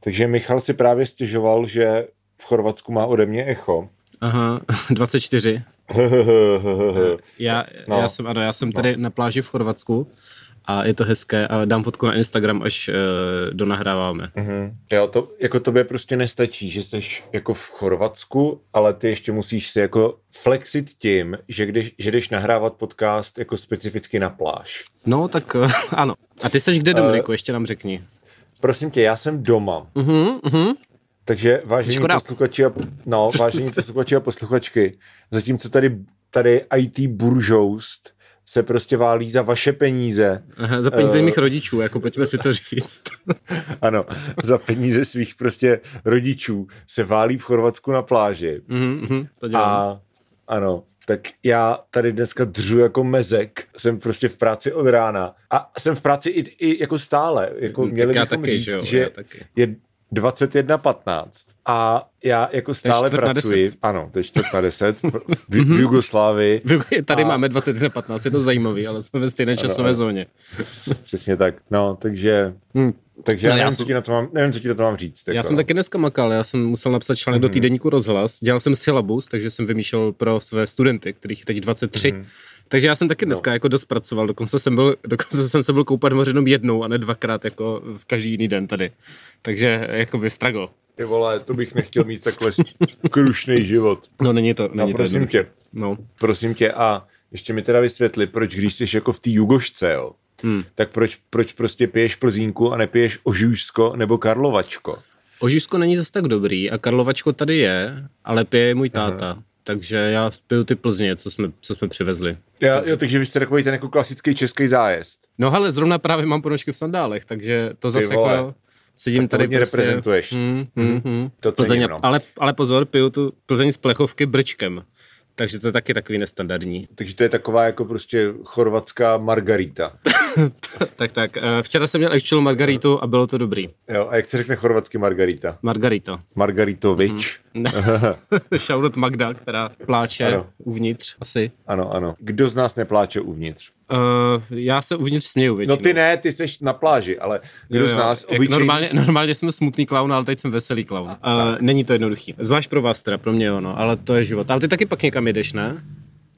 Takže Michal si právě stěžoval, že v Chorvatsku má ode mě echo. Aha, 24. já, no. já jsem, ano, já jsem tady no. na pláži v Chorvatsku a je to hezké a dám fotku na Instagram, až uh, donahráváme. Mm-hmm. Jo, to jako tobě prostě nestačí, že jsi jako v Chorvatsku, ale ty ještě musíš si jako flexit tím, že, když, že jdeš nahrávat podcast jako specificky na pláž. No, tak uh, ano. A ty jsi kde, Dominiku, uh, ještě nám řekni. Prosím tě, já jsem doma. Uh-huh, uh-huh. Takže vážení Škoda. posluchači a, no, vážení posluchači a posluchačky, zatímco tady, tady IT buržoust se prostě válí za vaše peníze. Aha, za peníze uh, mých rodičů, jako pojďme si to říct. ano, za peníze svých prostě rodičů se válí v Chorvatsku na pláži. Mm-hmm, to dělám. A ano, tak já tady dneska držu jako mezek, jsem prostě v práci od rána a jsem v práci i, i jako stále, jako tak měli bychom taky, říct, že, jo, že je 21.15 a já jako stále pracuji. Ano, to je čtvrt na 10 v, v. Jugoslávii. Tady a... máme 21.15, je to zajímavý, ale jsme ve stejné časové ano, zóně. Přesně tak. No, takže... Hmm. Takže no, já, nevím, já jsem, co ti na to mám, nevím, co ti na to mám říct. Já jako. jsem taky dneska makal, já jsem musel napsat článek mm-hmm. do mhm. týdenníku rozhlas, dělal jsem syllabus, takže jsem vymýšlel pro své studenty, kterých je teď 23. Mm-hmm. Takže já jsem taky no. dneska no. jako dost pracoval, dokonce jsem, byl, dokonce jsem se byl koupat moř jenom jednou a ne dvakrát jako v každý jiný den tady. Takže jako by struggle. Ty vole, to bych nechtěl mít takhle krušný život. No není to, není no, prosím to tě. No. Prosím tě a ještě mi teda vysvětli, proč když jsi jako v té jugošce, jo, hmm. tak proč, proč prostě piješ plzínku a nepiješ ožůžsko nebo karlovačko? Ožůžsko není zase tak dobrý a karlovačko tady je, ale pije můj táta. Aha takže já piju ty Plzně, co jsme, co jsme přivezli. Já, takže... Jo, takže vy jste takový ten jako klasický český zájezd. No ale zrovna právě mám ponožky v sandálech, takže to zase jako sedím tak tady prostě... reprezentuješ. Hmm, hmm, hmm. To cením, Plzeň, no. ale, ale pozor, piju tu Plzeň z plechovky brčkem. Takže to je taky takový nestandardní. Takže to je taková jako prostě chorvatská margarita. tak, tak. Eh, včera jsem měl actual margaritu a bylo to dobrý. Jo, a jak se řekne chorvatsky margarita? Margarita. Margaritovič. Mm. Shoutout Magda, která pláče ano. uvnitř asi. Ano, ano. Kdo z nás nepláče uvnitř? Uh, já se uvnitř směju většinou. No ty ne, ty jsi na pláži, ale kdo jo, jo. z nás obyčejný... Normálně, normálně jsme smutný klaun, ale teď jsem veselý klaun. Uh, není to jednoduchý. Zvlášť pro vás teda, pro mě jo, no, ale to je život. Ale ty taky pak někam jedeš, ne?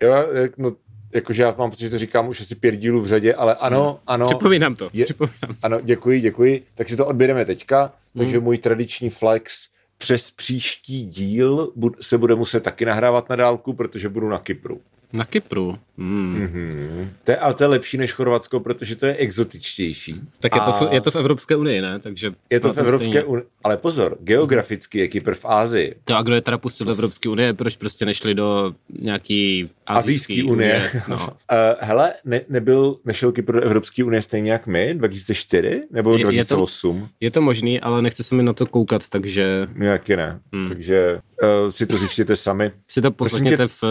Jo, no jakože já mám pocit, že to říkám už asi pět dílů v řadě, ale ano, hmm. ano. Připomínám to. Je, připomínám. Ano, děkuji, děkuji. Tak si to odběreme teďka, takže hmm. můj tradiční flex přes příští díl se bude muset taky nahrávat na dálku, protože budu na Kypru. Na Kypru. Hmm. Mm-hmm. To je, ale to je lepší než Chorvatsko, protože to je exotičtější. Tak je, to v, je to v Evropské unii, ne? Takže je to v Evropské unii. Ale pozor, geograficky je Kypr v Ázii. To a kdo je teda pustil do Evropské unie, proč prostě nešli do nějaký azijské unie? unie. No. uh, hele, ne, nebyl, nešel Kypr do Evropské unie stejně jak my, 2004 nebo je, 2008? Je to, je to možný, ale nechce se mi na to koukat, takže... Nějaký ne, hmm. takže uh, si to zjistíte sami. Si to poslechněte v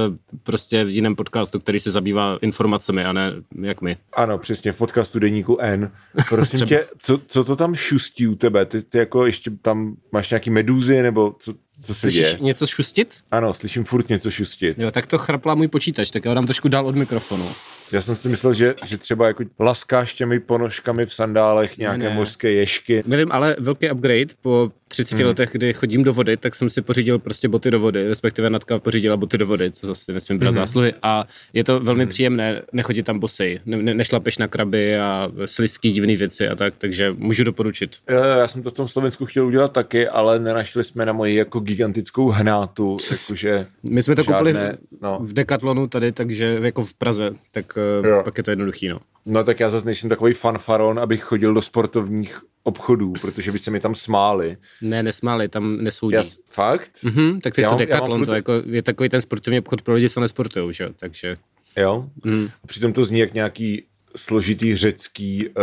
prostě v jiném podcastu, který se zabývá informacemi a ne jak my. Ano, přesně, v podcastu Deníku N. Prosím tě, co, co to tam šustí u tebe? Ty, ty jako ještě tam máš nějaký medúzy, nebo co, co se Slyšíš děje? něco šustit? Ano, slyším furt něco šustit. Jo, tak to chrapla můj počítač, tak já dám trošku dál od mikrofonu. Já jsem si myslel, že, že třeba jako laskáš těmi ponožkami v sandálech nějaké ne, ne. mořské ješky. Nevím, ale velký upgrade po 30 hmm. letech, kdy chodím do vody, tak jsem si pořídil prostě boty do vody, respektive Natka pořídila boty do vody, co zase nesmím brát hmm. zásluhy. A je to velmi hmm. příjemné nechodit tam bosej, ne, ne, nešlapeš na kraby a slizký divné věci a tak, takže můžu doporučit. Já, já jsem to v tom Slovensku chtěl udělat taky, ale nenašli jsme na moji jako gigantickou hnátu, jakože My jsme to žádné, koupili no. v Decathlonu tady, takže jako v Praze, tak eh, jo. pak je to jednoduchý, no. No tak já zase nejsem takový fanfaron, abych chodil do sportovních obchodů, protože by se mi tam smáli. Ne, nesmáli, tam nesoudí. Já, fakt? Mhm, tak to je to Decathlon, to jako, je takový ten sportovní obchod pro lidi, co nesportují, že takže... Jo? Mm. Přitom to zní jak nějaký složitý řecký uh,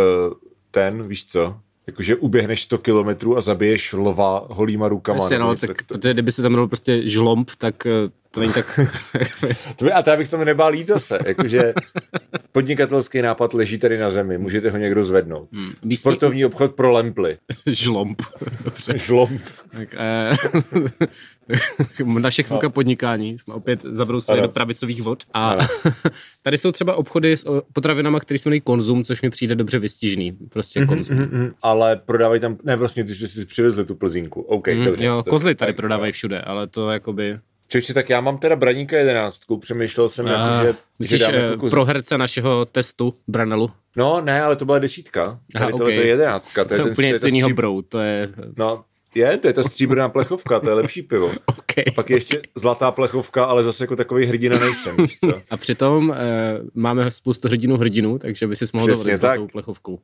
ten, víš co? Jakože uběhneš 100 kilometrů a zabiješ lova holýma rukama. Jasně, no, tak, tak to... protože kdyby se tam dal prostě žlomb, tak uh, To není tak... a to já bych tomu nebál jít zase. Jakože podnikatelský nápad leží tady na zemi, můžete ho někdo zvednout. Hmm. Místní... Sportovní obchod pro lemply. Žlomb. Dobře. Žlomb. Tak, eh, naše chvilka no. podnikání, jsme opět zabrousili do pravicových vod. A ano. tady jsou třeba obchody s potravinama, které se jmenují konzum, což mi přijde dobře vystižný. Prostě mm-hmm, konzum. Mm-hmm, ale prodávají tam, ne vlastně, ty jsi si přivezli tu plzínku. OK, mm, dobře. Jo, kozly tady tak, prodávají všude, ale to jakoby... Čeči, tak já mám teda braníka jedenáctku, přemýšlel jsem, jako, že, myslíš, že jako kus... pro herce našeho testu Branelu? No, ne, ale to byla desítka. Tady Aha, okay. to je jedenáctka. To, to je ten, úplně něco jiného brou, to je... No, je, to je ta stříbrná plechovka, to je lepší pivo. Okay. A pak je ještě zlatá plechovka, ale zase jako takový hrdina nejsem, víš co? A přitom e, máme spoustu hrdinů hrdinů, takže by si mohl dovolit zlatou plechovku.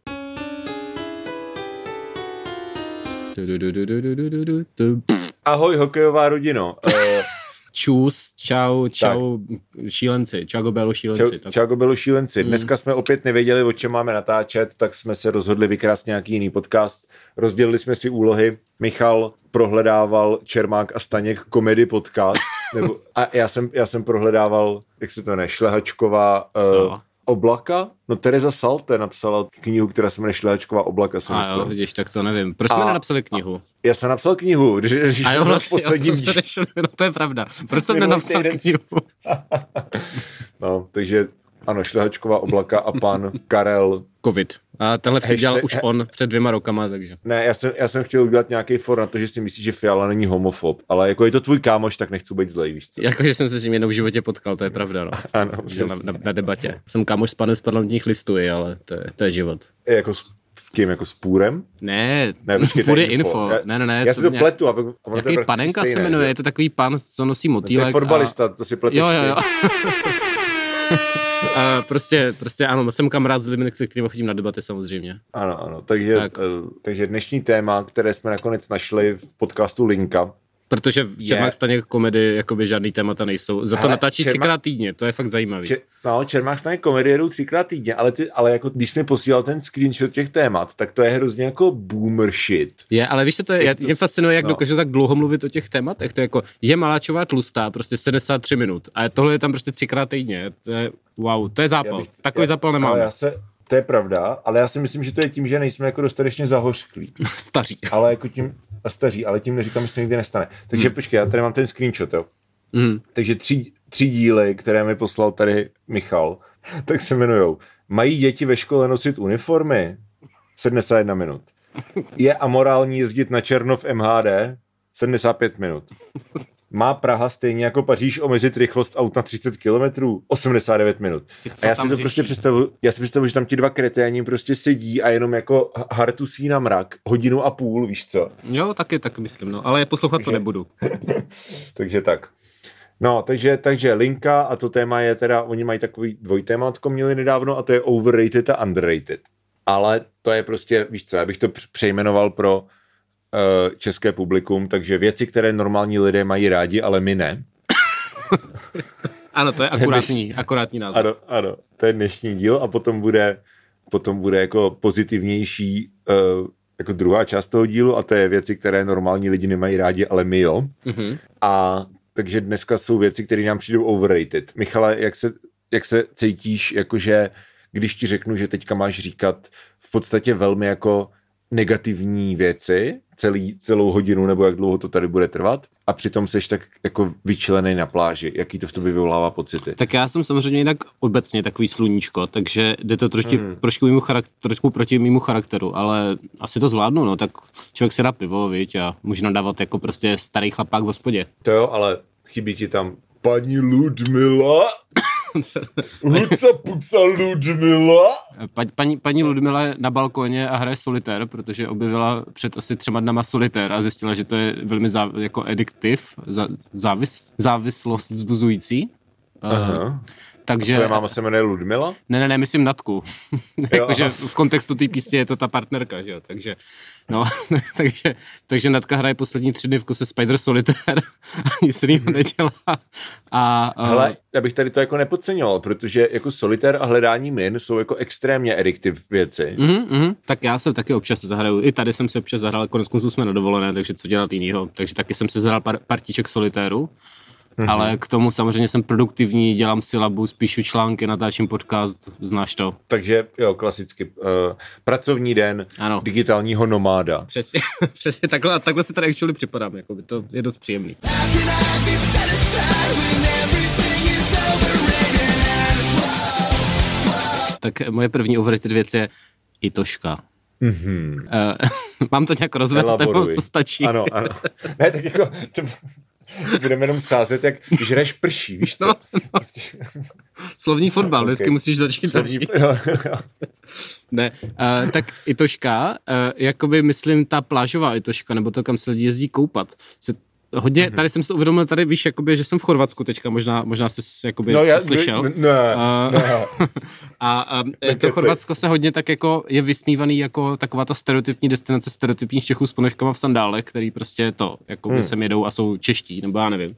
Ahoj, hokejová rodino. Uh, čus, čau, čau, tak. šílenci, čau gobelu šílenci. Čau, čau gobelu šílenci. Dneska jsme opět nevěděli, o čem máme natáčet, tak jsme se rozhodli vykrást nějaký jiný podcast. Rozdělili jsme si úlohy. Michal prohledával Čermák a Staněk komedy podcast. Nebo, a já jsem, já jsem prohledával, jak se to jmenuje, Šlehačková... Uh, Oblaka? No Teresa Salte napsala knihu, která se jmenuje Šlehačková oblaka, jsem myslel. jo, vidíš, tak to nevím. Proč jsme nenapsali knihu? Já jsem napsal knihu, když, když a jo, vlastně, posledním... Jo, to, no to je pravda. Proč jsem nenapsal knihu? no, takže ano, Šlehačková oblaka a pan Karel. Covid. A tenhle vtip dělal už on před dvěma rokama, takže. Ne, já jsem, já jsem chtěl udělat nějaký for na to, že si myslíš, že Fiala není homofob, ale jako je to tvůj kámoš, tak nechci být zlej, víš co? Jako, že jsem se s ním jenom v životě potkal, to je pravda, no. ano, na, na, na, debatě. Jsem kámoš s panem z parlamentních listů, ale to je, to je život. Je jako s, kým, jako s Půrem? Ne, ne počkej, Půr je info. info. Já, ne, ne, ne. Já si to nějak, pletu. A, a jaký panenka stejné, se jmenuje, že? je to takový pan, co nosí motýlek. To je fotbalista, a... to si pleteš. Jo, jo, jo. A prostě, prostě ano, jsem kamarád s lidmi, se kterými chodím na debaty samozřejmě. Ano, ano, takže, tak. uh, takže dnešní téma, které jsme nakonec našli v podcastu Linka, Protože v Čermák staně komedy jakoby žádný témata nejsou. Za to natáčí Čermák... třikrát týdně, to je fakt zajímavý. Če... No, Čermák staně komedy jedou třikrát týdně, ale, ty, ale jako když mi posílal ten screenshot těch témat, tak to je hrozně jako boomer shit. Je, ale víš, to je, to... mě fascinuje, jak no. dokážu tak dlouho mluvit o těch tématech. To je jako, je Maláčová tlustá, prostě 73 minut. A tohle je tam prostě třikrát týdně. To je, wow, to je zápal. Bych, Takový já, zápal nemám. Já se, to je pravda, ale já si myslím, že to je tím, že nejsme jako dostatečně zahořklí. Staří. Ale jako tím, staří, ale tím neříkám, že to nikdy nestane. Takže hmm. počkej, já tady mám ten screenshot, jo. Hmm. Takže tři, tři díly, které mi poslal tady Michal, tak se jmenují Mají děti ve škole nosit uniformy? 71 minut. Je amorální jezdit na černo v MHD? 75 minut. Má Praha stejně jako Paříž omezit rychlost aut na 30 km? 89 minut. A já si to prostě představuji, já si představuji, že tam ti dva kreténi prostě sedí a jenom jako hartusí na mrak hodinu a půl, víš co? Jo, taky tak myslím, no, ale poslouchat takže, to nebudu. takže tak. No, takže, takže linka a to téma je teda, oni mají takový dvojtématko měli nedávno a to je overrated a underrated. Ale to je prostě, víš co, já bych to přejmenoval pro české publikum, takže věci, které normální lidé mají rádi, ale my ne. ano, to je akurátní, akurátní název. Ano, ano, to je dnešní díl a potom bude, potom bude jako pozitivnější uh, jako druhá část toho dílu a to je věci, které normální lidi nemají rádi, ale my jo. Mm-hmm. A takže dneska jsou věci, které nám přijdou overrated. Michale, jak se, jak se cítíš, jakože když ti řeknu, že teďka máš říkat v podstatě velmi jako negativní věci celý, celou hodinu nebo jak dlouho to tady bude trvat a přitom seš tak jako vyčlený na pláži. Jaký to v tobě vyvolává pocity? Tak já jsem samozřejmě jinak obecně takový sluníčko, takže jde to trošku, hmm. trošku, mimo charakter, trošku proti mimo charakteru, ale asi to zvládnu, no, tak člověk se dá pivo, viď, a může nadávat jako prostě starý chlapák v hospodě. To jo, ale chybí ti tam paní Ludmila Luca puca Ludmila. Pa, paní, paní Ludmila je na balkoně a hraje solitér, protože objevila před asi třema dnama solitér a zjistila, že to je velmi záv, jako ediktiv, závis, závislost vzbuzující. Aha. Takže... A tvoje máma se jmenuje Ludmila? Ne, ne, ne, myslím Natku. Jakože v kontextu té písně je to ta partnerka, že jo, takže, no, takže, takže Natka hraje poslední tři dny v kose Spider Solitaire a nic jiného nedělá. A, uh... Hele, já bych tady to jako nepodceňoval, protože jako Solitaire a hledání min jsou jako extrémně addictive věci. Mm-hmm, mm, tak já se taky občas zahraju, i tady jsem se občas zahrál, konec konců jsme na dovolené, takže co dělat jinýho, takže taky jsem se zahrál par, partiček Solitéru. Mm-hmm. ale k tomu samozřejmě jsem produktivní, dělám syllabus, píšu články, natáčím podcast, znáš to. Takže jo, klasicky uh, pracovní den ano. digitálního nomáda. Přesně, přesně takhle, takhle se tady actually připadám, jako by to je dost příjemný. Tak moje první overrated věc je Itoška. Mm-hmm. Uh, mám to nějak rozvést, nebo to stačí? Ano, ano. Ne, tak jako, to, budeme jenom sázet, jak hraješ prší, víš co? No, no. Slovní fotbal, okay. vždycky musíš začít Slovní... Jo. Ne, uh, tak Itoška, uh, jakoby myslím ta plážová Itoška, nebo to, kam se lidi jezdí koupat, se hodně, mm-hmm. tady jsem si to uvědomil, tady víš, jakoby, že jsem v Chorvatsku teďka, možná, možná jsi jakoby no, já, slyšel. Ne, ne, uh, ne. a, a to Chorvatsko se hodně tak jako je vysmívaný jako taková ta stereotypní destinace stereotypních Čechů s ponožkama v sandálech, který prostě to, jako hmm. sem jedou a jsou čeští, nebo já nevím.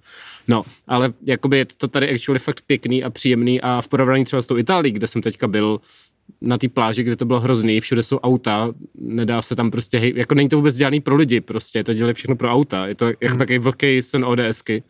No, ale jakoby je to tady actually fakt pěkný a příjemný a v porovnání třeba s tou Itálií, kde jsem teďka byl, na té pláži, kde to bylo hrozný, všude jsou auta, nedá se tam prostě, hej, jako není to vůbec dělaný pro lidi prostě, to dělají všechno pro auta, je to jako mm. takový velký sen ODSky.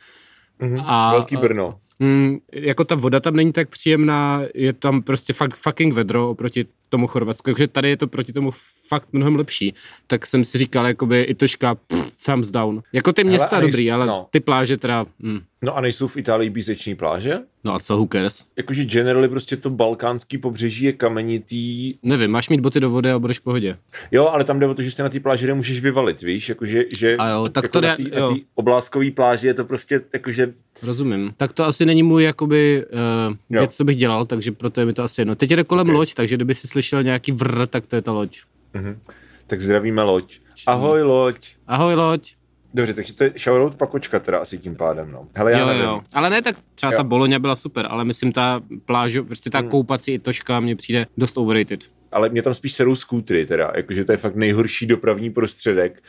Mm-hmm. A, Velký Brno. Mm, jako ta voda tam není tak příjemná, je tam prostě fakt fucking vedro oproti tomu Chorvatsku, takže tady je to proti tomu fakt mnohem lepší. Tak jsem si říkal, jakoby i toška, pff, thumbs down. Jako ty města Hele, nejs, dobrý, ale no. ty pláže teda... Mm. No a nejsou v Itálii píseční pláže? No a co, who cares? Jakože generally prostě to balkánský pobřeží je kamenitý. Nevím, máš mít boty do vody a budeš v pohodě. Jo, ale tam jde o to, že se na té pláži nemůžeš vyvalit, víš, jakože že a jo, tak jako to na té obláskový pláži je to prostě jakože... Rozumím. Tak to asi není můj jakoby uh, věc, co bych dělal, takže proto je mi to asi jedno. Teď jde kolem okay. loď, takže kdyby si slyšel nějaký vr, tak to je ta loď. Mm-hmm. Tak zdravíme loď. Ahoj loď. Ahoj loď. Dobře, takže to je shoutout pakočka teda asi tím pádem, no. Hele, já jo, nevím. Jo. Ale ne, tak třeba jo. ta Boloňa byla super, ale myslím ta pláž, prostě ta hmm. koupací itoška mně přijde dost overrated. Ale mě tam spíš serou skútry teda, jakože to je fakt nejhorší dopravní prostředek,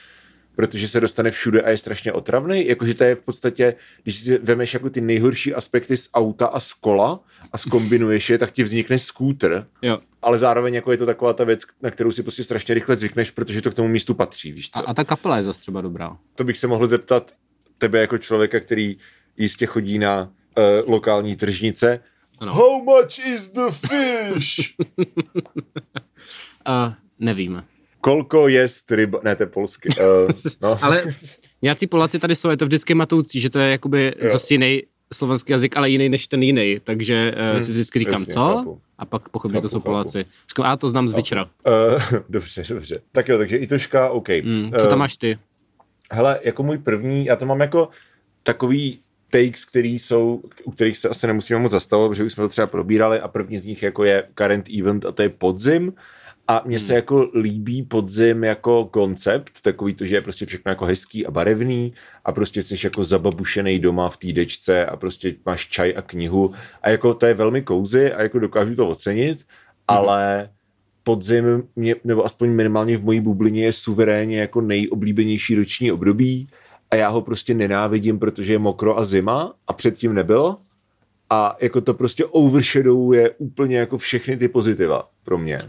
protože se dostane všude a je strašně otravný. Jakože to je v podstatě, když si vemeš jako ty nejhorší aspekty z auta a z kola a skombinuješ je, tak ti vznikne skútr. Jo. Ale zároveň jako je to taková ta věc, na kterou si prostě strašně rychle zvykneš, protože to k tomu místu patří, víš co? A, a ta kapela je zase třeba dobrá. To bych se mohl zeptat tebe jako člověka, který jistě chodí na uh, lokální tržnice. Ano. How much is the fish? uh, nevím. Kolko je ryba... Ne, to je polsky. Uh, no. ale nějací Poláci tady jsou, je to vždycky matoucí, že to je jakoby jo. zase jiný slovenský jazyk, ale jiný než ten jiný, takže uh, hmm, si vždycky říkám, jasně, co? Chápu. A pak pochopím, to jsou. Poláci. Říkám, a to znám z Vyčera. Uh, dobře, dobře. Tak jo, takže i toška, OK. Hmm, co tam máš ty? Hele, jako můj první, já to mám jako takový takes, který jsou, u kterých se asi nemusíme moc zastavovat, protože už jsme to třeba probírali a první z nich jako je current event a to je podzim. A mně hmm. se jako líbí podzim jako koncept, takový to, že je prostě všechno jako hezký a barevný a prostě jsi jako zababušený doma v té dečce a prostě máš čaj a knihu a jako to je velmi kouzy a jako dokážu to ocenit, hmm. ale podzim, mě, nebo aspoň minimálně v mojí bublině je suverénně jako nejoblíbenější roční období a já ho prostě nenávidím, protože je mokro a zima a předtím nebylo a jako to prostě overshadowuje úplně jako všechny ty pozitiva pro mě.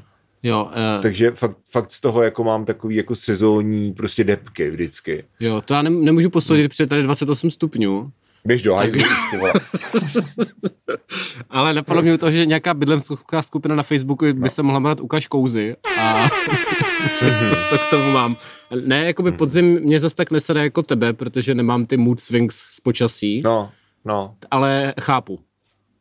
Jo, uh, Takže fakt, fakt z toho jako mám takový jako sezónní prostě depky vždycky. Jo, to já ne, nemůžu posoudit, hmm. protože tady 28 stupňů. Běž do hajzlu, Ale napadlo mě to, že nějaká bydlemská skupina na Facebooku by no. se mohla jmenovat Ukaž kouzy. A co k tomu mám? Ne, jako by podzim mě zase tak nesede jako tebe, protože nemám ty mood swings z počasí. No, no. Ale chápu.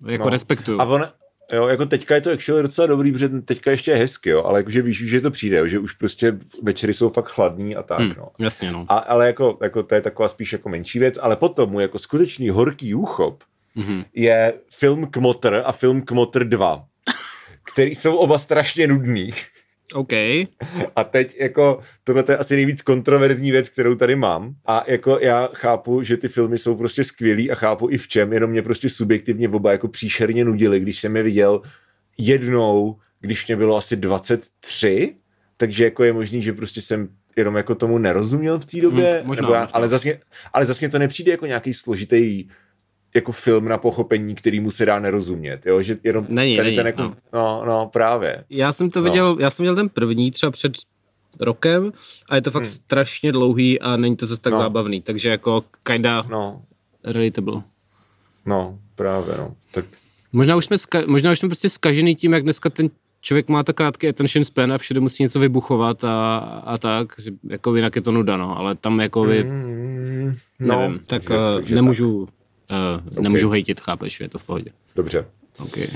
Jako no. respektuju. A on, Jo, jako teďka je to actually docela dobrý, protože teďka ještě je hezky, jo, ale jakože víš, že to přijde, jo, že už prostě večery jsou fakt chladný a tak, hmm, no. Jasně, no. A, ale jako, jako to je taková spíš jako menší věc, ale potom mu jako skutečný horký úchop mm-hmm. je film Kmotr a film Kmotr 2, který jsou oba strašně nudný. OK. A teď jako tohle je asi nejvíc kontroverzní věc, kterou tady mám. A jako já chápu, že ty filmy jsou prostě skvělý a chápu i v čem, jenom mě prostě subjektivně oba jako příšerně nudili, když jsem je viděl jednou, když mě bylo asi 23, takže jako je možný, že prostě jsem jenom jako tomu nerozuměl v té době, hmm, možná, nebo já, možná. ale zase ale zase to nepřijde jako nějaký složitý jako film na pochopení, který mu se dá nerozumět, jo, že jenom není, tady není, ten jako, no. no. no, právě. Já jsem to no. viděl, já jsem viděl ten první třeba před rokem a je to fakt hmm. strašně dlouhý a není to zase tak no. zábavný, takže jako kinda no. relatable. No, právě, no. Tak... Možná už jsme, ska- možná už jsme prostě skažený tím, jak dneska ten člověk má tak krátký attention span a všude musí něco vybuchovat a, a tak, že jako jinak je to nuda, no, ale tam jako by, mm, no, nevím, tak takže, uh, takže nemůžu, tak. Uh, okay. nemůžu hejtit, chápeš, je to v pohodě. Dobře. Okay.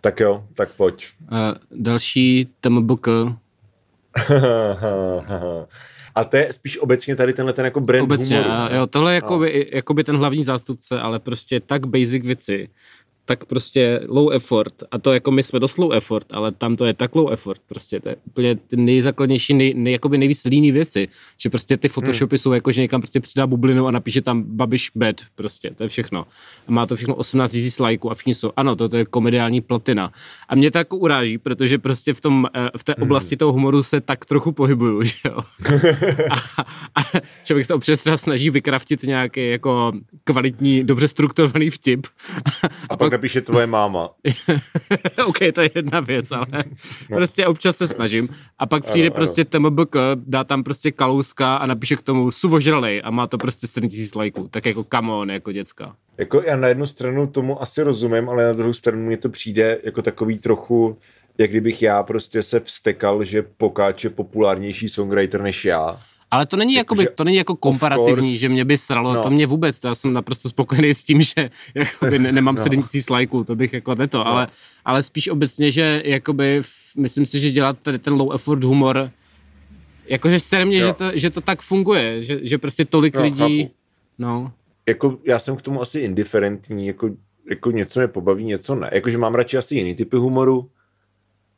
Tak jo, tak pojď. Uh, další TMBK. A to je spíš obecně tady tenhle ten jako brand obecně, humoru. A, jo, tohle je jakoby, jakoby ten hlavní zástupce, ale prostě tak basic věci, tak prostě low effort. A to jako my jsme dost low effort, ale tam to je tak low effort. Prostě to je úplně ty nejzákladnější, nej, nej, jakoby nejvíc líný věci. Že prostě ty photoshopy hmm. jsou jako, že někam prostě přidá bublinu a napíše tam babiš bed. Prostě, to je všechno. A má to všechno 18 000 lajků a všichni jsou, ano, to, to je komediální platina. A mě to jako uráží, protože prostě v, tom, eh, v té hmm. oblasti toho humoru se tak trochu pohybuju, že jo. a, a člověk se občas třeba snaží vykraftit nějaký jako kvalitní, dobře strukturovaný vtip. a, a pak napíše tvoje máma. OK, to je jedna věc, ale no. prostě občas se snažím. A pak přijde ano, prostě ano. TMBK, dá tam prostě kalouska a napíše k tomu suvožralej a má to prostě 7000 lajků. Tak jako come on, jako děcka. Jako já na jednu stranu tomu asi rozumím, ale na druhou stranu mi to přijde jako takový trochu jak kdybych já prostě se vstekal, že Pokáč je populárnější songwriter než já. Ale to není, jako jakoby, to není jako komparativní, že mě by sralo, no. to mě vůbec, to já jsem naprosto spokojený s tím, že jakoby ne, nemám no. 7000 lajků, to bych jako neto, no. ale, ale spíš obecně, že jakoby, myslím si, že dělat tady ten low effort humor, jakože se mě, že to, že to tak funguje, že, že prostě tolik no, lidí, chápu. no. Jako já jsem k tomu asi indiferentní, jako, jako něco mě pobaví, něco ne, jakože mám radši asi jiný typy humoru,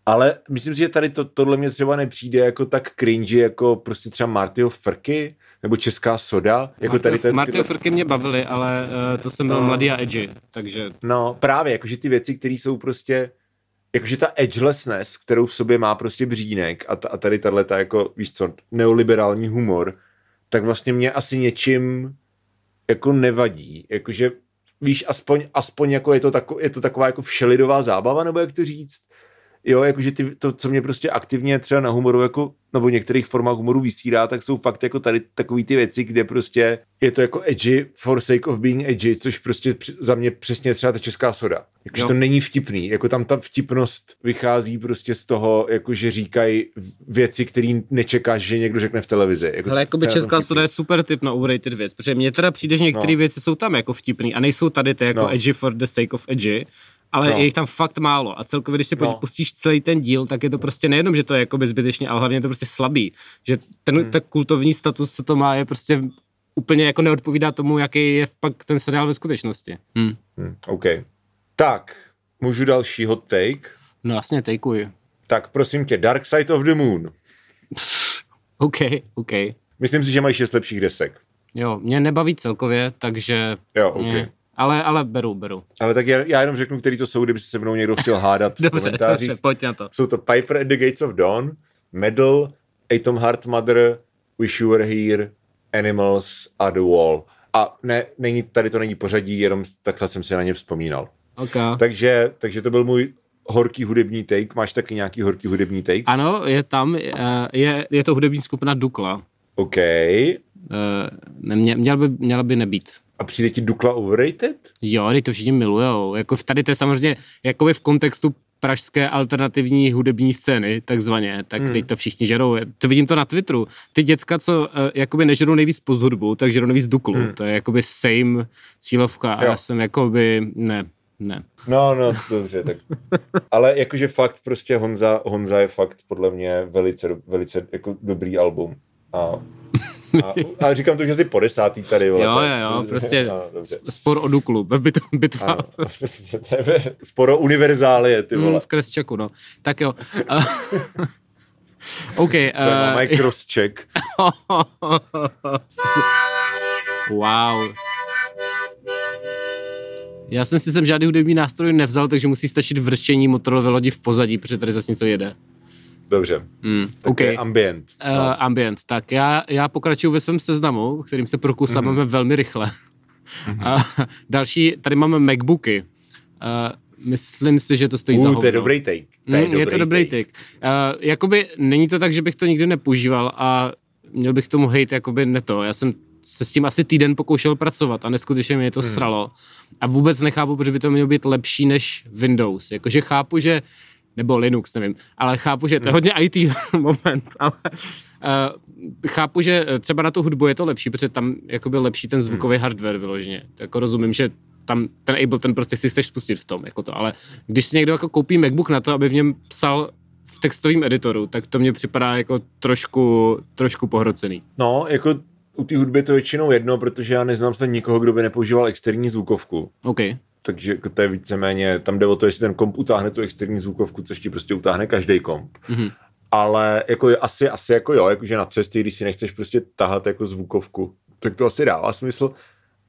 ale myslím si, že tady to, tohle mě třeba nepřijde jako tak cringy, jako prostě třeba Martyho Frky, nebo Česká soda. Jako Martyho, tady ten, Martyho Frky mě bavily, ale uh, to jsem byl no, mladý a edgy, takže... No právě, jakože ty věci, které jsou prostě jakože ta edgelessness, kterou v sobě má prostě břínek a, ta, a tady tahle ta jako, víš co, neoliberální humor, tak vlastně mě asi něčím jako nevadí. Jakože, víš, aspoň, aspoň jako je to, tako, je to taková jako všelidová zábava, nebo jak to říct, jo, jakože ty, to, co mě prostě aktivně třeba na humoru jako, nebo některých formách humoru vysírá, tak jsou fakt jako tady takový ty věci, kde prostě je to jako edgy for sake of being edgy, což prostě za mě přesně třeba ta česká soda. Jakože to není vtipný, jako tam ta vtipnost vychází prostě z toho, jako že říkají věci, které nečekáš, že někdo řekne v televizi. Jako Ale jako by česká soda je super tip na overrated věc, protože mně teda přijde, že některé no. věci jsou tam jako vtipný a nejsou tady ty jako no. edgy for the sake of edgy, ale no. je jich tam fakt málo. A celkově, když si no. pustíš celý ten díl, tak je to prostě nejenom, že to je jako zbytečně, ale hlavně je to prostě slabý. Že ten, hmm. ten kultovní status, co to má, je prostě úplně jako neodpovídá tomu, jaký je pak ten seriál ve skutečnosti. Hmm. Hmm, OK. Tak, můžu další hot take? No jasně, takeuj. Tak prosím tě, Dark Side of the Moon. OK, OK. Myslím si, že mají šest lepších desek. Jo, mě nebaví celkově, takže... Jo, OK. Mě, ale, ale beru, beru. Ale tak já, já jenom řeknu, který to jsou, kdyby se se mnou někdo chtěl hádat dobře, v komentářích. Dobře, pojď na to. Jsou to Piper at the Gates of Dawn, Medal, Atom Heart Mother, Wish You Were Here, Animals a The Wall. A ne, není, tady to není pořadí, jenom takhle jsem si na ně vzpomínal. Okay. Takže, takže to byl můj horký hudební take. Máš taky nějaký horký hudební take? Ano, je tam, je, je, je to hudební skupina Dukla. OK. Uh, mě, měl by, měla by nebýt. A přijde ti Dukla overrated? Jo, to všichni milujou. Jako tady to je samozřejmě jako v kontextu pražské alternativní hudební scény, takzvaně, tak hmm. teď to všichni žerou. To vidím to na Twitteru. Ty děcka, co uh, jakoby nežerou nejvíc post hudbu, tak žerou nejvíc Duklu. Hmm. To je jakoby same cílovka a já jsem jakoby, ne, ne. No, no, dobře, tak. Ale jakože fakt prostě Honza, Honza je fakt podle mě velice, velice jako dobrý album. A a, a říkám to, že jsi po desátý tady. Vole, jo, jo, jo, prostě no, spor o Duklu, bitva. Ano, prostě, spor o univerzálie, ty mm, vole. Mm, v Kresčaku, no. Tak jo. OK. Uh, máma je crosscheck. wow. Já jsem si sem žádný hudební nástroj nevzal, takže musí stačit vrčení motorové lodi v pozadí, protože tady zase něco jede. Dobře. Mm, tak okay. ambient. No. Uh, ambient. Tak já, já pokračuju ve svém seznamu, kterým se prokusáváme mm-hmm. velmi rychle. Mm-hmm. Uh, další, tady máme MacBooky. Uh, myslím si, že to stojí uh, za hovno. to je dobrý take. To je, mm, dobrý je to dobrý take. take. Uh, jakoby není to tak, že bych to nikdy nepoužíval a měl bych tomu hejt jakoby ne to. Já jsem se s tím asi týden pokoušel pracovat a neskutečně mě to hmm. sralo. A vůbec nechápu, proč by to mělo být lepší než Windows. Jakože chápu, že nebo Linux, nevím, ale chápu, že to je hodně IT moment, ale uh, chápu, že třeba na tu hudbu je to lepší, protože tam jako byl lepší ten zvukový hmm. hardware vyloženě. To jako rozumím, že tam ten Ableton prostě si chceš spustit v tom, jako to, ale když si někdo jako koupí MacBook na to, aby v něm psal v textovém editoru, tak to mně připadá jako trošku, trošku pohrocený. No, jako u té hudby to většinou jedno, protože já neznám snad nikoho, kdo by nepoužíval externí zvukovku. OK. Takže jako to je víceméně, tam jde o to, jestli ten komp utáhne tu externí zvukovku, což ti prostě utáhne každý komp. Mm-hmm. Ale jako asi, asi jako jo, jakože na cestě, když si nechceš prostě tahat jako zvukovku, tak to asi dává smysl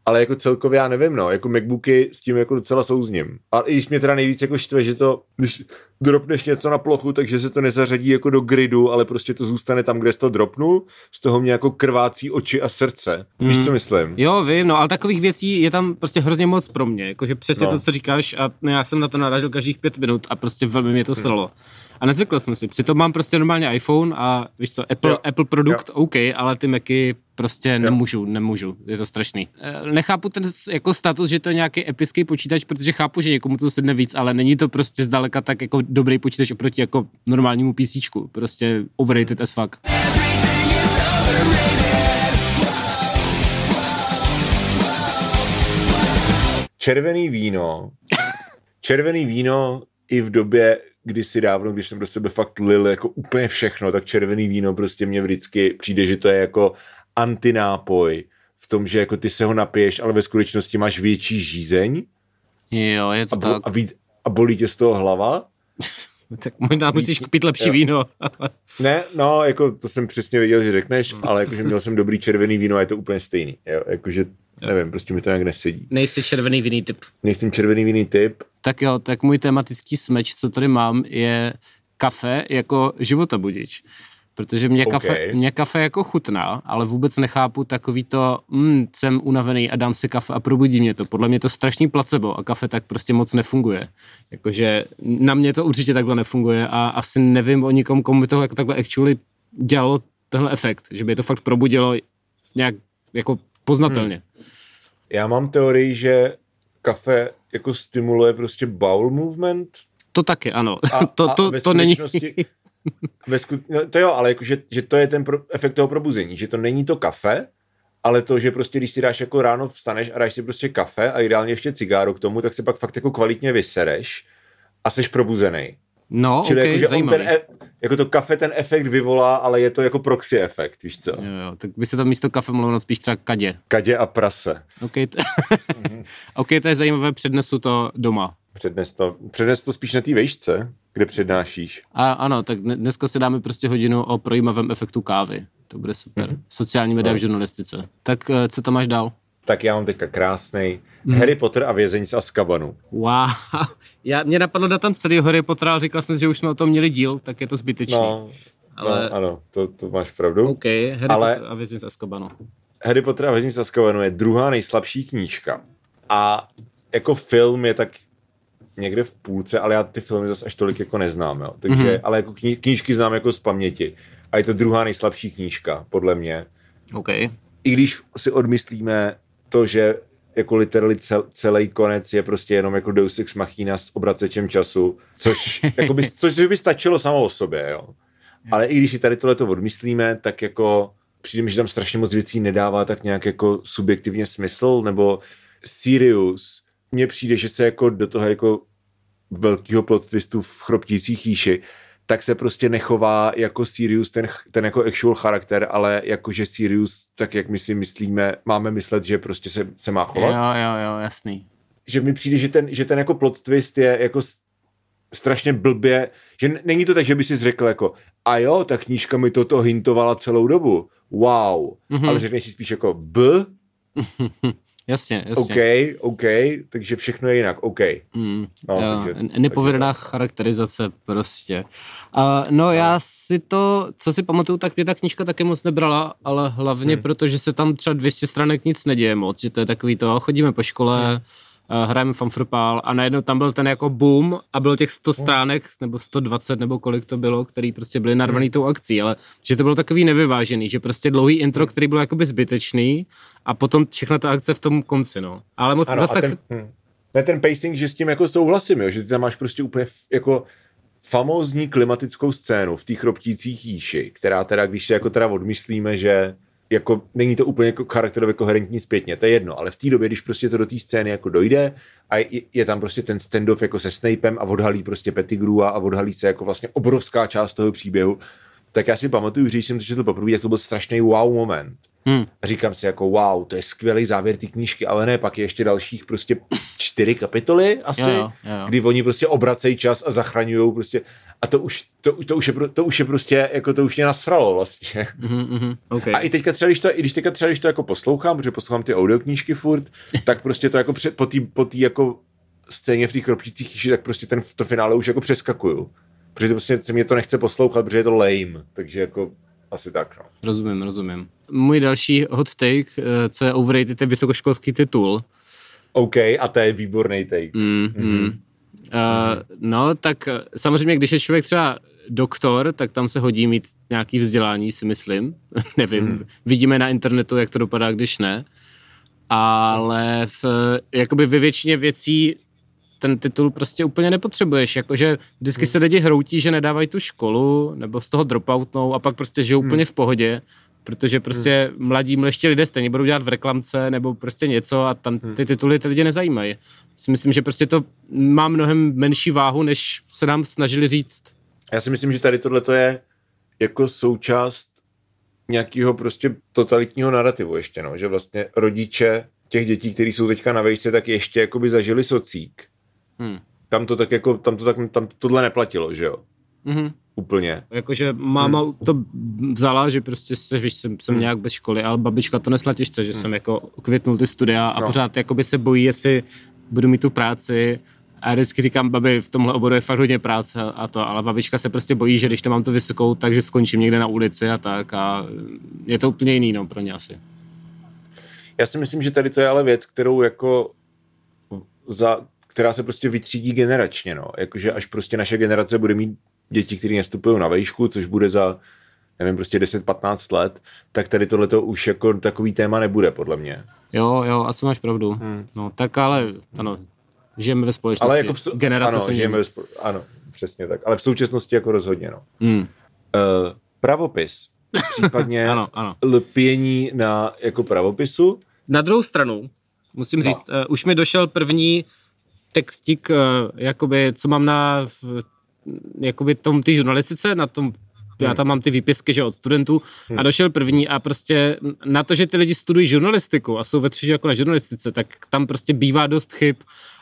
ale jako celkově já nevím, no, jako Macbooky s tím jako docela souzním. A i když mě teda nejvíc jako štve, že to, když dropneš něco na plochu, takže se to nezařadí jako do gridu, ale prostě to zůstane tam, kde jsi to dropnul, z toho mě jako krvácí oči a srdce. Víš, mm. co myslím? Jo, vím, no, ale takových věcí je tam prostě hrozně moc pro mě, jakože přesně no. to, co říkáš a no, já jsem na to narážel každých pět minut a prostě velmi mě to hm. sralo. Hmm. A nezvykl jsem si. Přitom mám prostě normálně iPhone a víš co, Apple, Apple produkt, jo. OK, ale ty Macy prostě jo. nemůžu, nemůžu. Je to strašný. Eh, nechápu ten jako status, že to je nějaký epický počítač, protože chápu, že někomu to sedne víc, ale není to prostě zdaleka tak jako dobrý počítač oproti jako normálnímu PC. Prostě overrated as fuck. Červený víno. Červený víno i v době, kdysi dávno, když jsem do sebe fakt lil jako úplně všechno, tak červený víno prostě mě vždycky přijde, že to je jako antinápoj v tom, že jako ty se ho napiješ, ale ve skutečnosti máš větší žízeň. Jo, je to a, bo, tak. A, ví, a bolí tě z toho hlava. tak možná musíš kupit lepší jo. víno. ne, no, jako to jsem přesně věděl, že řekneš, ale jakože měl jsem dobrý červený víno a je to úplně stejný. Jo, jakože Nevím, prostě mi to nějak nesedí. Nejsi červený vinný typ. Nejsem červený vinný typ. Tak jo, tak můj tematický smeč, co tady mám, je kafe jako životabudič. Protože mě, okay. kafe, mě kafe jako chutná, ale vůbec nechápu takový to, mm, jsem unavený a dám si kafe a probudí mě to. Podle mě to strašný placebo a kafe tak prostě moc nefunguje. Jakože na mě to určitě takhle nefunguje a asi nevím o nikom, komu by to jako takhle actually dělalo tenhle efekt, že by to fakt probudilo nějak jako poznatelně. Hmm. Já mám teorii, že kafe jako stimuluje prostě bowel movement. To taky, ano. A, to, to, a to není... Ve sku... no, to jo, ale jako, že, že to je ten pro... efekt toho probuzení, že to není to kafe, ale to, že prostě když si dáš jako ráno vstaneš a dáš si prostě kafe a ideálně ještě cigáru k tomu, tak se pak fakt jako kvalitně vysereš a jsi probuzený. No, Čili okay, jako, že on ten, e, jako to kafe ten efekt vyvolá, ale je to jako proxy efekt, víš co? Jo, jo, tak by se to místo kafe mohlo spíš třeba kadě. Kadě a prase. OK, t- mm-hmm. OK, to je zajímavé, přednesu to doma. Přednes to, přednes to spíš na té vejšce, kde přednášíš. A ano, tak dneska si dáme prostě hodinu o projímavém efektu kávy. To bude super. Mm-hmm. Sociální média no. v žurnalistice. Tak eh, co tam máš dál? Tak já mám teďka krásný mm. Harry Potter a vězeň z Azkabanu. Wow. Já, mě napadlo dát tam celý Harry Potter, ale říkal jsem, že už jsme o tom měli díl, tak je to zbytečné. No, ale... no, ano, to, to máš pravdu. OK, Harry ale... Potter a vězeň z Azkabanu. Harry Potter a vězeň z Azkabanu je druhá nejslabší knížka. A jako film je tak někde v půlce, ale já ty filmy zase až tolik jako neznám, jo. Takže, mm-hmm. ale jako kni- knížky znám jako z paměti. A je to druhá nejslabší knížka, podle mě. OK. I když si odmyslíme to, že jako literally cel, celý konec je prostě jenom jako Deus Ex Machina s obracečem času, což, jako by, což by stačilo samo o sobě, jo. Ale i když si tady tohleto odmyslíme, tak jako přijde mi, že tam strašně moc věcí nedává tak nějak jako subjektivně smysl, nebo Sirius, mně přijde, že se jako do toho jako velkého plot twistu v chroptící chýši tak se prostě nechová jako Sirius, ten, ten jako actual charakter, ale jakože Sirius, tak jak my si myslíme, máme myslet, že prostě se, se má chovat. Jo, jo, jo, jasný. Že mi přijde, že ten, že ten jako plot twist je jako strašně blbě, že není to tak, že by si řekl jako a jo, ta knížka mi toto hintovala celou dobu. Wow. Mm-hmm. Ale řekneš si spíš jako b, Jasně, jasně. OK, OK, takže všechno je jinak, OK. Mm, no, jo, takže, nepovedená takže charakterizace prostě. Uh, no já si to, co si pamatuju, tak mě ta knížka taky moc nebrala, ale hlavně hmm. proto, že se tam třeba 200 stranek nic neděje moc, že to je takový to, chodíme po škole, hmm. Hrajeme fanfrpál a najednou tam byl ten jako boom a bylo těch 100 stránek nebo 120 nebo kolik to bylo, který prostě byly narvaný hmm. tou akcí, ale že to bylo takový nevyvážený, že prostě dlouhý intro, který byl jakoby zbytečný a potom všechna ta akce v tom konci, no. Ale moc ano, zase tak ten, se... hmm. Ne, ten pacing, že s tím jako souhlasím, jo, že ty tam máš prostě úplně jako famózní klimatickou scénu v těch chroptících jíši, která teda, když si jako teda odmyslíme, že jako není to úplně jako charakterově koherentní zpětně, to je jedno, ale v té době, když prostě to do té scény jako dojde a je, je, tam prostě ten standoff jako se Snapem a odhalí prostě Pettigrua a odhalí se jako vlastně obrovská část toho příběhu, tak já si pamatuju, že jsem to četl poprvé, tak to byl strašný wow moment. Hmm. Říkám si jako wow, to je skvělý závěr té knížky, ale ne, pak je ještě dalších prostě čtyři kapitoly asi, jo, jo, jo. kdy oni prostě obracejí čas a zachraňují prostě a to už, to, to, už je, to už je prostě, jako to už mě nasralo vlastně. Mm-hmm, okay. A i teďka třeba, když to, i když teďka třeba, když to jako poslouchám, protože poslouchám ty audioknížky furt, tak prostě to jako před, po té po tý jako scéně v těch kropčících tak prostě ten, to finále už jako přeskakuju. Protože to prostě se mě to nechce poslouchat, protože je to lame, takže jako asi tak, no. Rozumím, rozumím. Můj další hot take, eh, co je overrated, je vysokoškolský titul. OK, a to je výborný take. Mm, mm. Mm. Uh, no, tak eh, samozřejmě, když je člověk třeba doktor, tak tam se hodí mít nějaký vzdělání, si myslím. Nevím, mm. vidíme na internetu, jak to dopadá, když ne. Ale v, jakoby ve většině věcí ten titul prostě úplně nepotřebuješ, jakože vždycky hmm. se lidi hroutí, že nedávají tu školu, nebo z toho dropoutnou a pak prostě žijou hmm. úplně v pohodě, protože prostě hmm. mladí mleští lidé stejně budou dělat v reklamce nebo prostě něco a tam hmm. ty tituly ty lidi nezajímají. Si myslím, že prostě to má mnohem menší váhu, než se nám snažili říct. Já si myslím, že tady tohle je jako součást nějakého prostě totalitního narrativu ještě, no, že vlastně rodiče těch dětí, kteří jsou teďka na vejšce, tak ještě jakoby zažili socík Hmm. Tam to tak jako, tam to tak, tam tohle neplatilo, že jo? Mm-hmm. Úplně. Jakože máma hmm. to vzala, že prostě se, víš, jsem, jsem hmm. nějak bez školy, ale babička to nesla těžce, že hmm. jsem jako květnul ty studia a no. pořád jakoby se bojí, jestli budu mít tu práci a vždycky říkám, babi, v tomhle oboru je fakt hodně práce a to, ale babička se prostě bojí, že když to mám tu vysokou, takže skončím někde na ulici a tak a je to úplně jiný, no, pro ně asi. Já si myslím, že tady to je ale věc, kterou jako za která se prostě vytřídí generačně, no. Jakože až prostě naše generace bude mít děti, které nastupují na vejšku, což bude za nevím, prostě 10-15 let, tak tady tohleto už jako takový téma nebude, podle mě. Jo, jo, asi máš pravdu. Hmm. No, tak ale, ano, žijeme ve společnosti. Ale jako v, Generace ano, se žijeme ve spo, ano, přesně tak. Ale v současnosti jako rozhodně, no. Hmm. Uh, pravopis, případně ano, ano. lpění na jako pravopisu. Na druhou stranu, musím no. říct, uh, už mi došel první textík, eh, jakoby, co mám na jakoby tom, ty žurnalistice, na tom já tam mám ty výpisky, že od studentů hmm. a došel první a prostě na to, že ty lidi studují žurnalistiku a jsou ve třídě jako na žurnalistice, tak tam prostě bývá dost chyb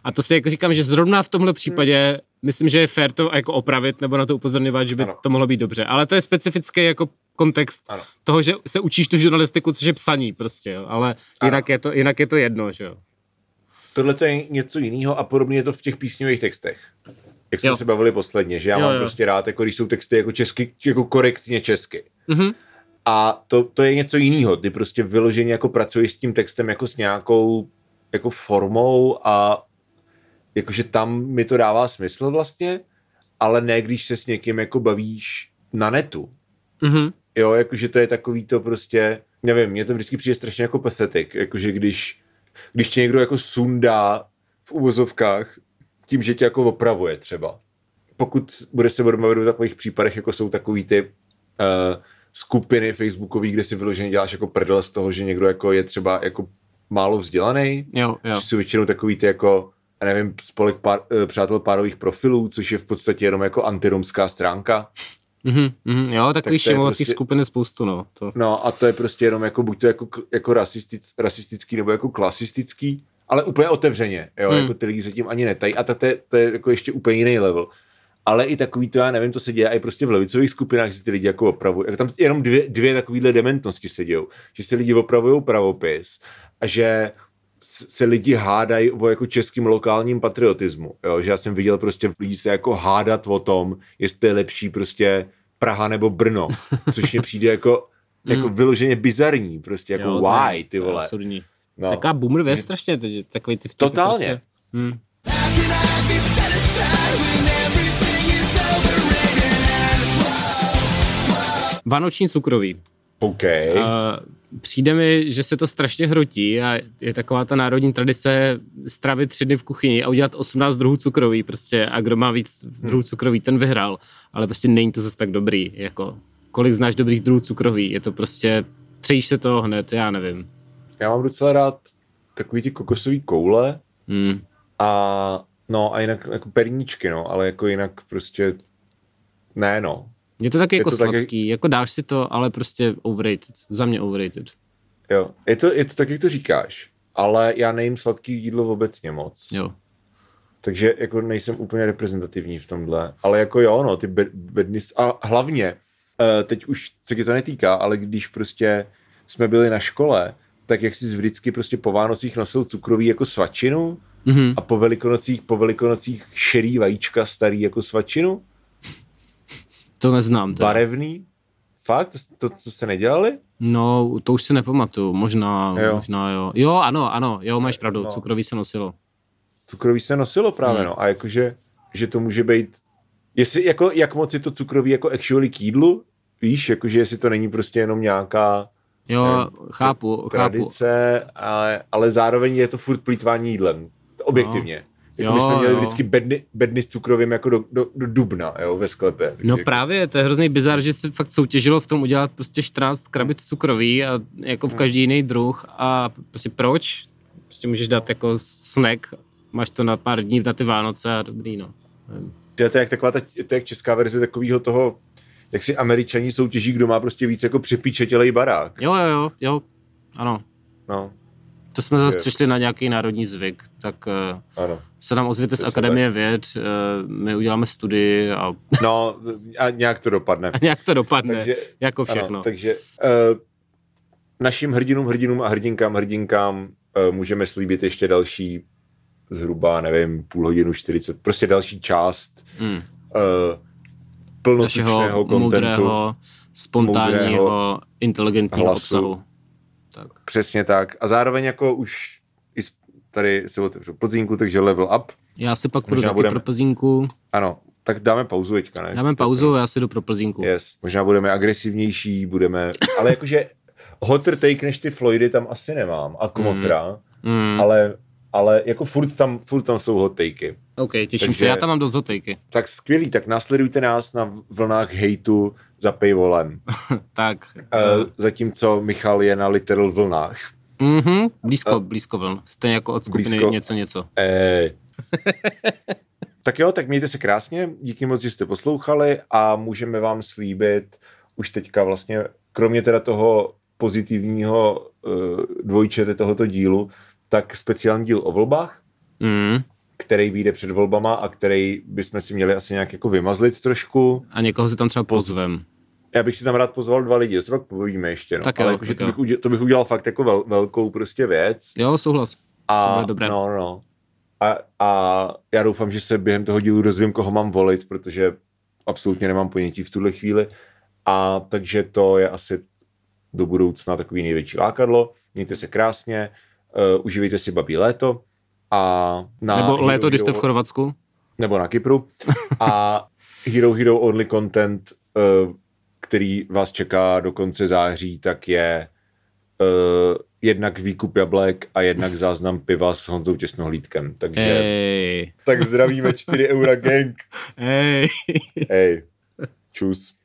a to si jako říkám, že zrovna v tomhle případě hmm. myslím, že je fér to jako opravit nebo na to upozorňovat, že by ano. to mohlo být dobře, ale to je specifický jako kontext ano. toho, že se učíš tu žurnalistiku, což je psaní prostě, jo. ale jinak je, to, jinak je to jedno, že jo. Tohle to je něco jiného a podobně je to v těch písňových textech. Jak jsme jo. se bavili posledně, že já jo, mám jo. prostě rád, jako když jsou texty jako česky, jako korektně česky. Mm-hmm. A to, to je něco jiného. Ty prostě vyloženě jako pracuješ s tím textem jako s nějakou jako formou a jakože tam mi to dává smysl vlastně, ale ne když se s někým jako bavíš na netu. Mm-hmm. Jo, jakože to je takový to prostě, nevím, mně to vždycky přijde strašně jako pathetic, jakože když když tě někdo jako sundá v uvozovkách tím, že tě jako opravuje třeba. Pokud bude se budeme bavit o takových případech, jako jsou takový ty uh, skupiny facebookový, kde si vyloženě děláš jako prdel z toho, že někdo jako je třeba jako málo vzdělaný, jo, jo. jsou většinou takový ty jako nevím, spolek pár, uh, přátel párových profilů, což je v podstatě jenom jako antiromská stránka. Mm-hmm, mm, jo, takových tak všemovacích prostě, skupin je spoustu, no. To. No a to je prostě jenom jako buď to jako, jako rasistic, rasistický nebo jako klasistický, ale úplně otevřeně, jo, mm. jako ty lidi se tím ani netají a to, to, je, to je jako ještě úplně jiný level. Ale i takový to, já nevím, to se děje i prostě v levicových skupinách, že si ty lidi jako opravují. Jako tam jenom dvě, dvě takovýhle dementnosti se dějou. Že si lidi opravují pravopis a že se lidi hádají o jako českým lokálním patriotismu. Jo? Že já jsem viděl prostě lidi se jako hádat o tom, jestli je lepší prostě Praha nebo Brno, což mě přijde jako, jako hmm. vyloženě bizarní, prostě jako jo, why, ty vole. No. Taká boomer ve strašně, takový ty vtipy Totálně. Prostě. Hmm. Vánoční cukroví. OK. Uh, přijde mi, že se to strašně hrotí a je taková ta národní tradice stravit tři dny v kuchyni a udělat 18 druhů cukroví prostě a kdo má víc druhů cukroví, ten vyhrál, ale prostě není to zase tak dobrý, jako kolik znáš dobrých druhů cukroví, je to prostě, přejíš se to hned, já nevím. Já mám docela rád takový ty kokosový koule hmm. a no a jinak jako perníčky, no, ale jako jinak prostě ne, no. Je to taky je jako to sladký, taky... jako dáš si to, ale prostě overrated, za mě overrated. Jo, je to, je to tak, jak to říkáš, ale já nejím sladký jídlo obecně moc. Jo. Takže jako nejsem úplně reprezentativní v tomhle, ale jako jo, no, ty bednis, a hlavně, uh, teď už se to netýká, ale když prostě jsme byli na škole, tak jak jsi vždycky prostě po Vánocích nosil cukrový jako svačinu mm-hmm. a po velikonocích, po velikonocích šerý vajíčka starý jako svačinu, to neznám. Teda. Barevný? Fakt? To, to, to jste nedělali? No, to už si nepamatuju. Možná, jo. možná jo. Jo, ano, ano, jo, máš pravdu. No. Cukroví se nosilo. Cukroví se nosilo právě, hmm. no. A jakože, že to může být, jestli, jako, jak moc je to cukroví jako actually k jídlu? Víš, jakože jestli to není prostě jenom nějaká Jo, nevím, chápu, tradice, chápu. Ale, ale zároveň je to furt plítvání jídlem. Objektivně. No. Jako jo, my jsme měli jo. vždycky bedny, bedny s cukrovým jako do, do, do dubna, jo, ve sklepě. Takže no jako... právě, to je hrozný bizar, že se fakt soutěžilo v tom udělat prostě 14 krabic cukrový a jako v hmm. každý jiný druh a prostě proč? Prostě můžeš dát jako snack, máš to na pár dní na ty Vánoce a dobrý, no. To je jak taková ta, to je jak česká verze takového toho, jak si američani soutěží, kdo má prostě víc jako připíčetělej barák. Jo, jo, jo, jo, ano. No. To jsme zase přišli na nějaký národní zvyk, tak eh, ano. se nám ozvěte z Akademie tak. věd, eh, my uděláme studii a... No a nějak to dopadne. A nějak to dopadne, takže, jako všechno. Ano, takže uh, našim hrdinům, hrdinům a hrdinkám, hrdinkám uh, můžeme slíbit ještě další zhruba, nevím, půl hodinu, 40, prostě další část hmm. uh, plnotučného kontentu. Moudrého, spontánního, moudrého inteligentního hlasu. obsahu tak. Přesně tak. A zároveň jako už i tady si otevřu plzínku, takže level up. Já si pak půjdu taky budeme... pro plzínku. Ano, tak dáme pauzu teďka, ne? Dáme pauzu, já si jdu pro plzínku. Yes. Možná budeme agresivnější, budeme, ale jakože hotter take než ty Floydy tam asi nemám a Kmotra, mm. Mm. ale ale jako furt tam, furt tam jsou hot takey. OK, těším Takže, se, já tam mám dost hot takey. Tak skvělý, tak následujte nás na vlnách hejtu za paywallem. tak. Uh, zatímco Michal je na literal vlnách. Mhm, blízko, uh, blízko vln. Stejně jako od skupiny blízko, něco něco. Eh. tak jo, tak mějte se krásně, díky moc, že jste poslouchali a můžeme vám slíbit už teďka vlastně, kromě teda toho pozitivního uh, dvojčete tohoto dílu, tak speciální díl o volbách, mm. Který vyjde před volbama a který bychom si měli asi nějak jako vymazlit trošku. A někoho si tam třeba pozvem. Já bych si tam rád pozval dva lidi, to pak povíme ještě, no. Tak ale jo, jakože to, bych udělal, to bych udělal fakt jako vel, velkou prostě věc. Jo, souhlas. A, dobré. No, no. A, a já doufám, že se během toho dílu dozvím, koho mám volit, protože absolutně nemám ponětí v tuhle chvíli. A takže to je asi do budoucna takový největší lákadlo. Mějte se krásně, uh, uživejte si babí léto. A na nebo Hero léto, když jste v Chorvatsku. Nebo na Kypru. A Hero Hero Only Content, uh, který vás čeká do konce září, tak je uh, jednak výkup jablek a jednak záznam piva s Honzou Těsnohlídkem. Takže hey. tak zdravíme 4 eura gang. Hej. Hej. Čus.